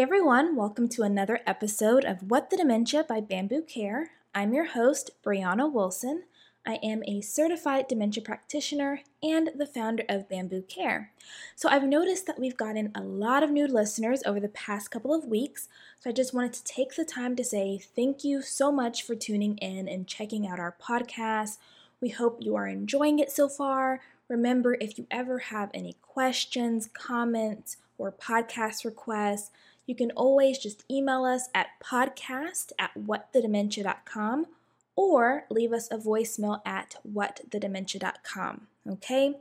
Hey everyone, welcome to another episode of What the Dementia by Bamboo Care. I'm your host, Brianna Wilson. I am a certified dementia practitioner and the founder of Bamboo Care. So, I've noticed that we've gotten a lot of new listeners over the past couple of weeks. So, I just wanted to take the time to say thank you so much for tuning in and checking out our podcast. We hope you are enjoying it so far. Remember, if you ever have any questions, comments, or podcast requests, you can always just email us at podcast at whatthedementia.com or leave us a voicemail at whatthedementia.com. Okay?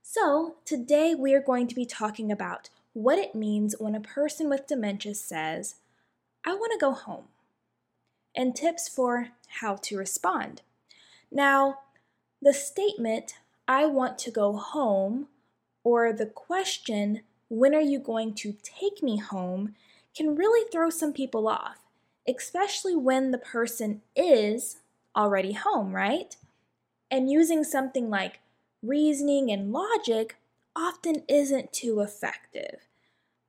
So, today we are going to be talking about what it means when a person with dementia says, I want to go home, and tips for how to respond. Now, the statement, I want to go home, or the question, when are you going to take me home, can really throw some people off, especially when the person is already home, right? And using something like reasoning and logic often isn't too effective.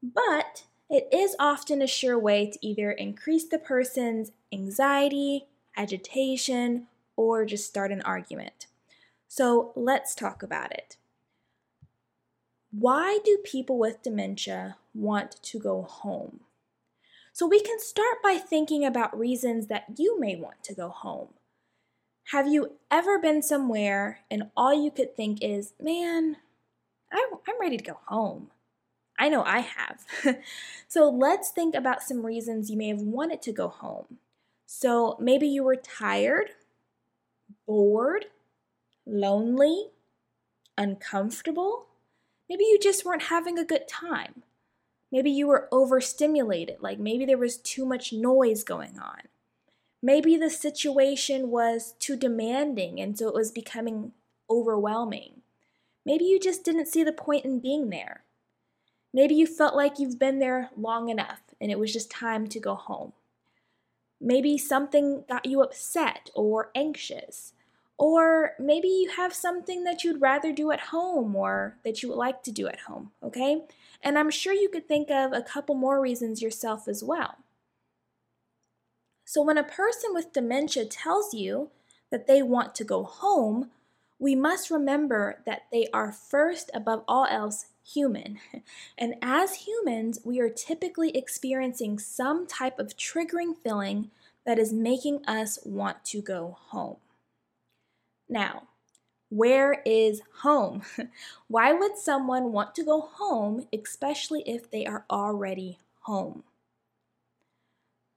But it is often a sure way to either increase the person's anxiety, agitation, or just start an argument. So let's talk about it. Why do people with dementia want to go home? So we can start by thinking about reasons that you may want to go home. Have you ever been somewhere and all you could think is, man, I'm ready to go home? I know I have. so let's think about some reasons you may have wanted to go home. So maybe you were tired, bored, lonely, uncomfortable Maybe you just weren't having a good time. Maybe you were overstimulated, like maybe there was too much noise going on. Maybe the situation was too demanding and so it was becoming overwhelming. Maybe you just didn't see the point in being there. Maybe you felt like you've been there long enough and it was just time to go home. Maybe something got you upset or anxious. Or maybe you have something that you'd rather do at home or that you would like to do at home, okay? And I'm sure you could think of a couple more reasons yourself as well. So, when a person with dementia tells you that they want to go home, we must remember that they are first, above all else, human. And as humans, we are typically experiencing some type of triggering feeling that is making us want to go home. Now, where is home? Why would someone want to go home, especially if they are already home?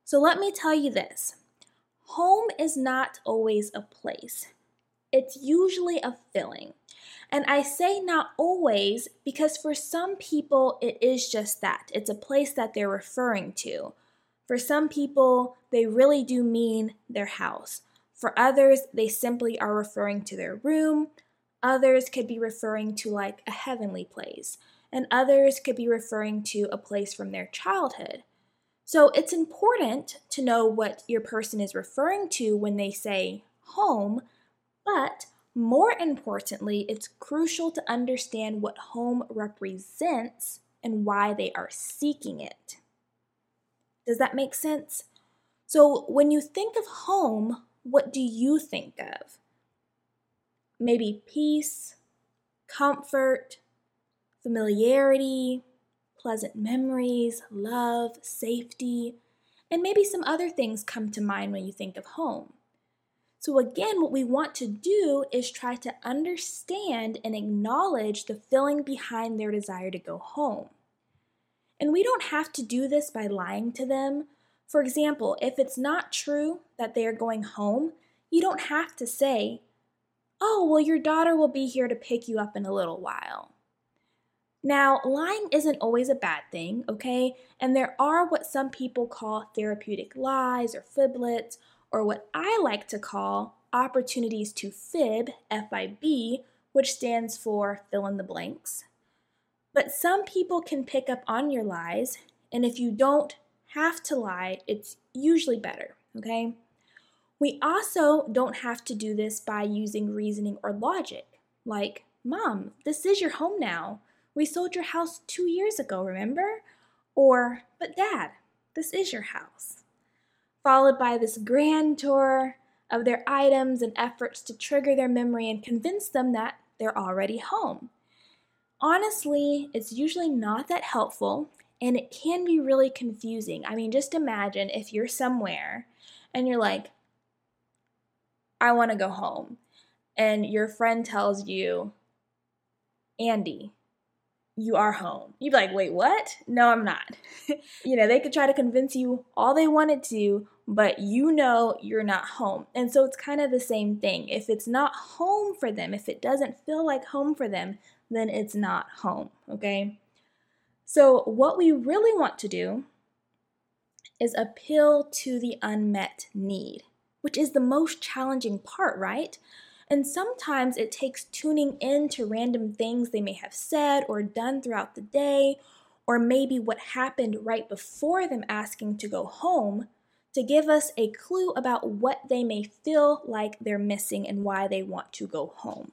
So let me tell you this home is not always a place, it's usually a feeling. And I say not always because for some people it is just that. It's a place that they're referring to. For some people, they really do mean their house. For others, they simply are referring to their room. Others could be referring to like a heavenly place. And others could be referring to a place from their childhood. So it's important to know what your person is referring to when they say home, but more importantly, it's crucial to understand what home represents and why they are seeking it. Does that make sense? So, when you think of home, what do you think of? Maybe peace, comfort, familiarity, pleasant memories, love, safety, and maybe some other things come to mind when you think of home. So, again, what we want to do is try to understand and acknowledge the feeling behind their desire to go home. And we don't have to do this by lying to them for example, if it's not true that they are going home, you don't have to say, Oh, well, your daughter will be here to pick you up in a little while. Now, lying isn't always a bad thing, okay? And there are what some people call therapeutic lies or fiblets, or what I like to call opportunities to fib, F I B, which stands for fill in the blanks. But some people can pick up on your lies, and if you don't have to lie, it's usually better, okay? We also don't have to do this by using reasoning or logic, like, Mom, this is your home now. We sold your house two years ago, remember? Or, but dad, this is your house. Followed by this grand tour of their items and efforts to trigger their memory and convince them that they're already home. Honestly, it's usually not that helpful and it can be really confusing. I mean, just imagine if you're somewhere and you're like, I want to go home. And your friend tells you, Andy, you are home. You'd be like, wait, what? No, I'm not. you know, they could try to convince you all they wanted to, but you know you're not home. And so it's kind of the same thing. If it's not home for them, if it doesn't feel like home for them, then it's not home, okay? So, what we really want to do is appeal to the unmet need, which is the most challenging part, right? And sometimes it takes tuning in to random things they may have said or done throughout the day, or maybe what happened right before them asking to go home to give us a clue about what they may feel like they're missing and why they want to go home.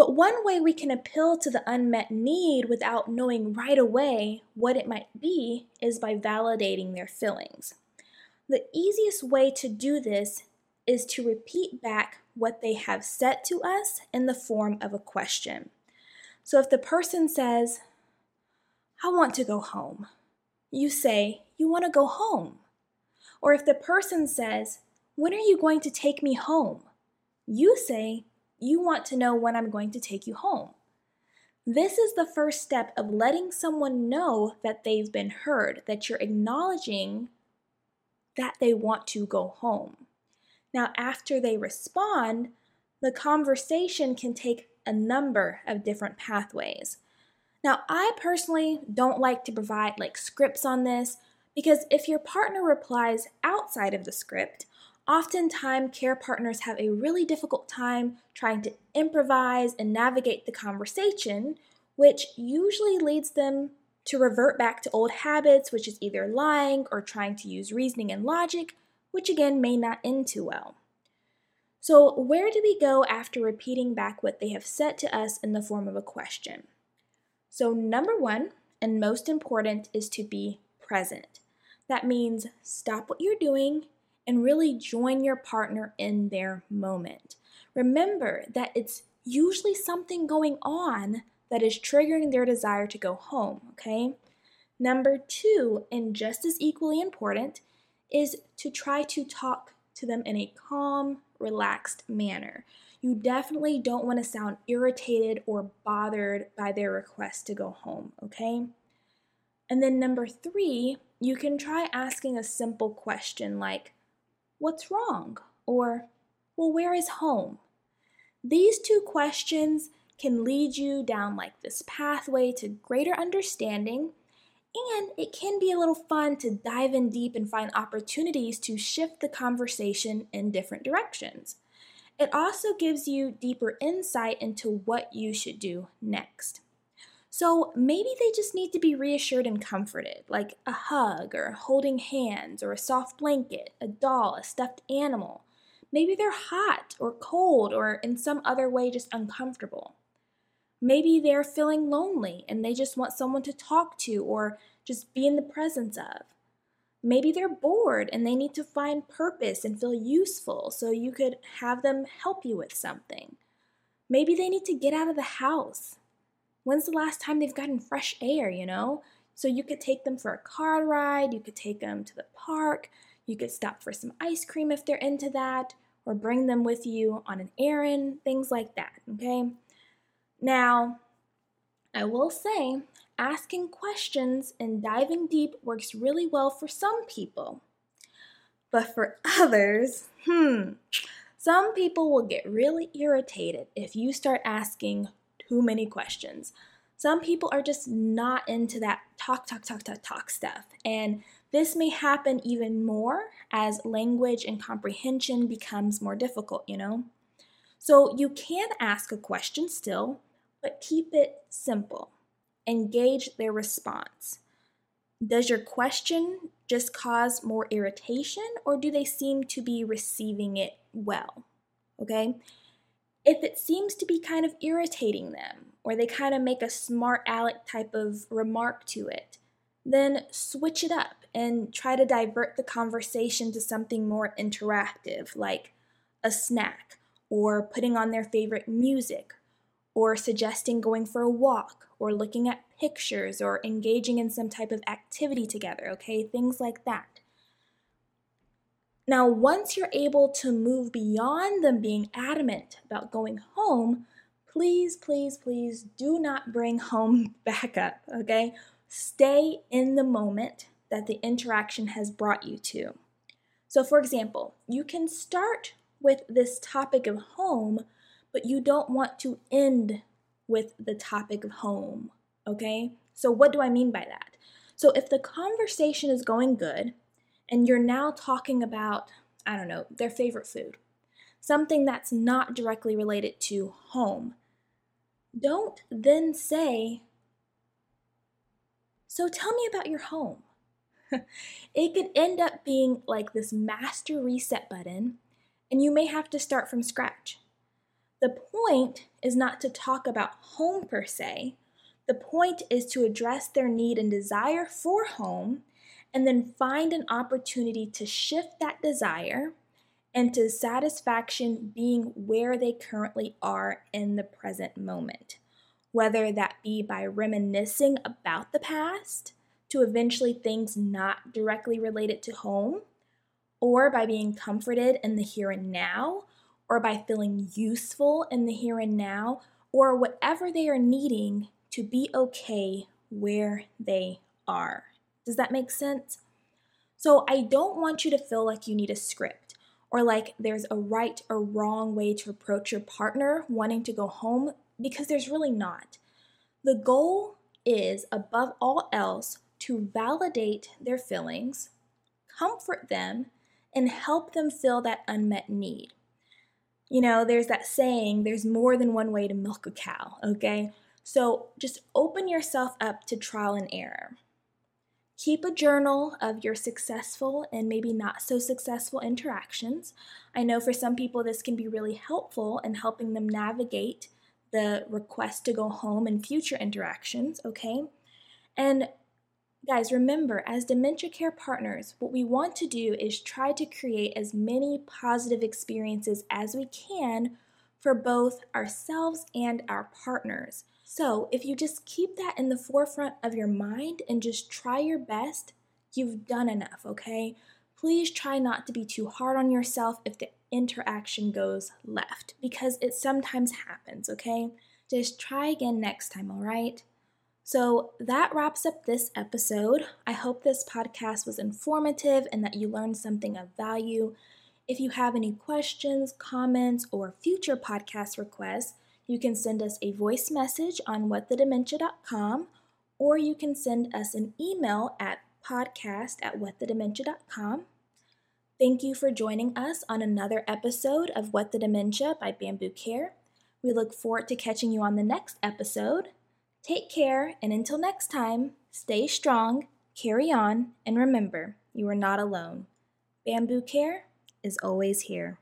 But one way we can appeal to the unmet need without knowing right away what it might be is by validating their feelings. The easiest way to do this is to repeat back what they have said to us in the form of a question. So if the person says, I want to go home, you say, You want to go home. Or if the person says, When are you going to take me home? You say, You want to know when I'm going to take you home. This is the first step of letting someone know that they've been heard, that you're acknowledging that they want to go home. Now, after they respond, the conversation can take a number of different pathways. Now, I personally don't like to provide like scripts on this because if your partner replies outside of the script, oftentimes care partners have a really difficult time trying to improvise and navigate the conversation, which usually leads them to revert back to old habits, which is either lying or trying to use reasoning and logic, which again may not end too well. So, where do we go after repeating back what they have said to us in the form of a question? So, number one, and most important, is to be present. That means stop what you're doing and really join your partner in their moment. Remember that it's usually something going on that is triggering their desire to go home, okay? Number two, and just as equally important, is to try to talk to them in a calm, relaxed manner. You definitely don't want to sound irritated or bothered by their request to go home, okay? And then number three, you can try asking a simple question like, What's wrong? Or, Well, where is home? These two questions can lead you down like this pathway to greater understanding and it can be a little fun to dive in deep and find opportunities to shift the conversation in different directions. It also gives you deeper insight into what you should do next. So maybe they just need to be reassured and comforted, like a hug or holding hands or a soft blanket, a doll, a stuffed animal. Maybe they're hot or cold or in some other way just uncomfortable. Maybe they're feeling lonely and they just want someone to talk to or just be in the presence of. Maybe they're bored and they need to find purpose and feel useful, so you could have them help you with something. Maybe they need to get out of the house. When's the last time they've gotten fresh air, you know? So you could take them for a car ride, you could take them to the park, you could stop for some ice cream if they're into that, or bring them with you on an errand, things like that, okay? Now, I will say, asking questions and diving deep works really well for some people. But for others, hmm, some people will get really irritated if you start asking too many questions. Some people are just not into that talk, talk, talk, talk, talk stuff. And this may happen even more as language and comprehension becomes more difficult, you know? So you can ask a question still, but keep it simple. Engage their response. Does your question just cause more irritation or do they seem to be receiving it well? Okay? If it seems to be kind of irritating them or they kind of make a smart aleck type of remark to it, then switch it up and try to divert the conversation to something more interactive, like a snack, or putting on their favorite music, or suggesting going for a walk, or looking at pictures, or engaging in some type of activity together, okay? Things like that. Now, once you're able to move beyond them being adamant about going home, please, please, please do not bring home back up, okay? Stay in the moment that the interaction has brought you to. So, for example, you can start with this topic of home, but you don't want to end with the topic of home, okay? So, what do I mean by that? So, if the conversation is going good and you're now talking about, I don't know, their favorite food, something that's not directly related to home, don't then say, So, tell me about your home. it could end up being like this master reset button, and you may have to start from scratch. The point is not to talk about home per se. The point is to address their need and desire for home and then find an opportunity to shift that desire into satisfaction being where they currently are in the present moment. Whether that be by reminiscing about the past, to eventually things not directly related to home, or by being comforted in the here and now, or by feeling useful in the here and now, or whatever they are needing to be okay where they are. Does that make sense? So, I don't want you to feel like you need a script or like there's a right or wrong way to approach your partner wanting to go home because there's really not. The goal is, above all else, to validate their feelings, comfort them, and help them fill that unmet need. You know, there's that saying, there's more than one way to milk a cow, okay? So just open yourself up to trial and error. Keep a journal of your successful and maybe not so successful interactions. I know for some people this can be really helpful in helping them navigate the request to go home and future interactions, okay? And Guys, remember, as dementia care partners, what we want to do is try to create as many positive experiences as we can for both ourselves and our partners. So, if you just keep that in the forefront of your mind and just try your best, you've done enough, okay? Please try not to be too hard on yourself if the interaction goes left because it sometimes happens, okay? Just try again next time, all right? So that wraps up this episode. I hope this podcast was informative and that you learned something of value. If you have any questions, comments, or future podcast requests, you can send us a voice message on whatthedementia.com or you can send us an email at podcast at whatthedementia.com. Thank you for joining us on another episode of What the Dementia by Bamboo Care. We look forward to catching you on the next episode. Take care, and until next time, stay strong, carry on, and remember, you are not alone. Bamboo Care is always here.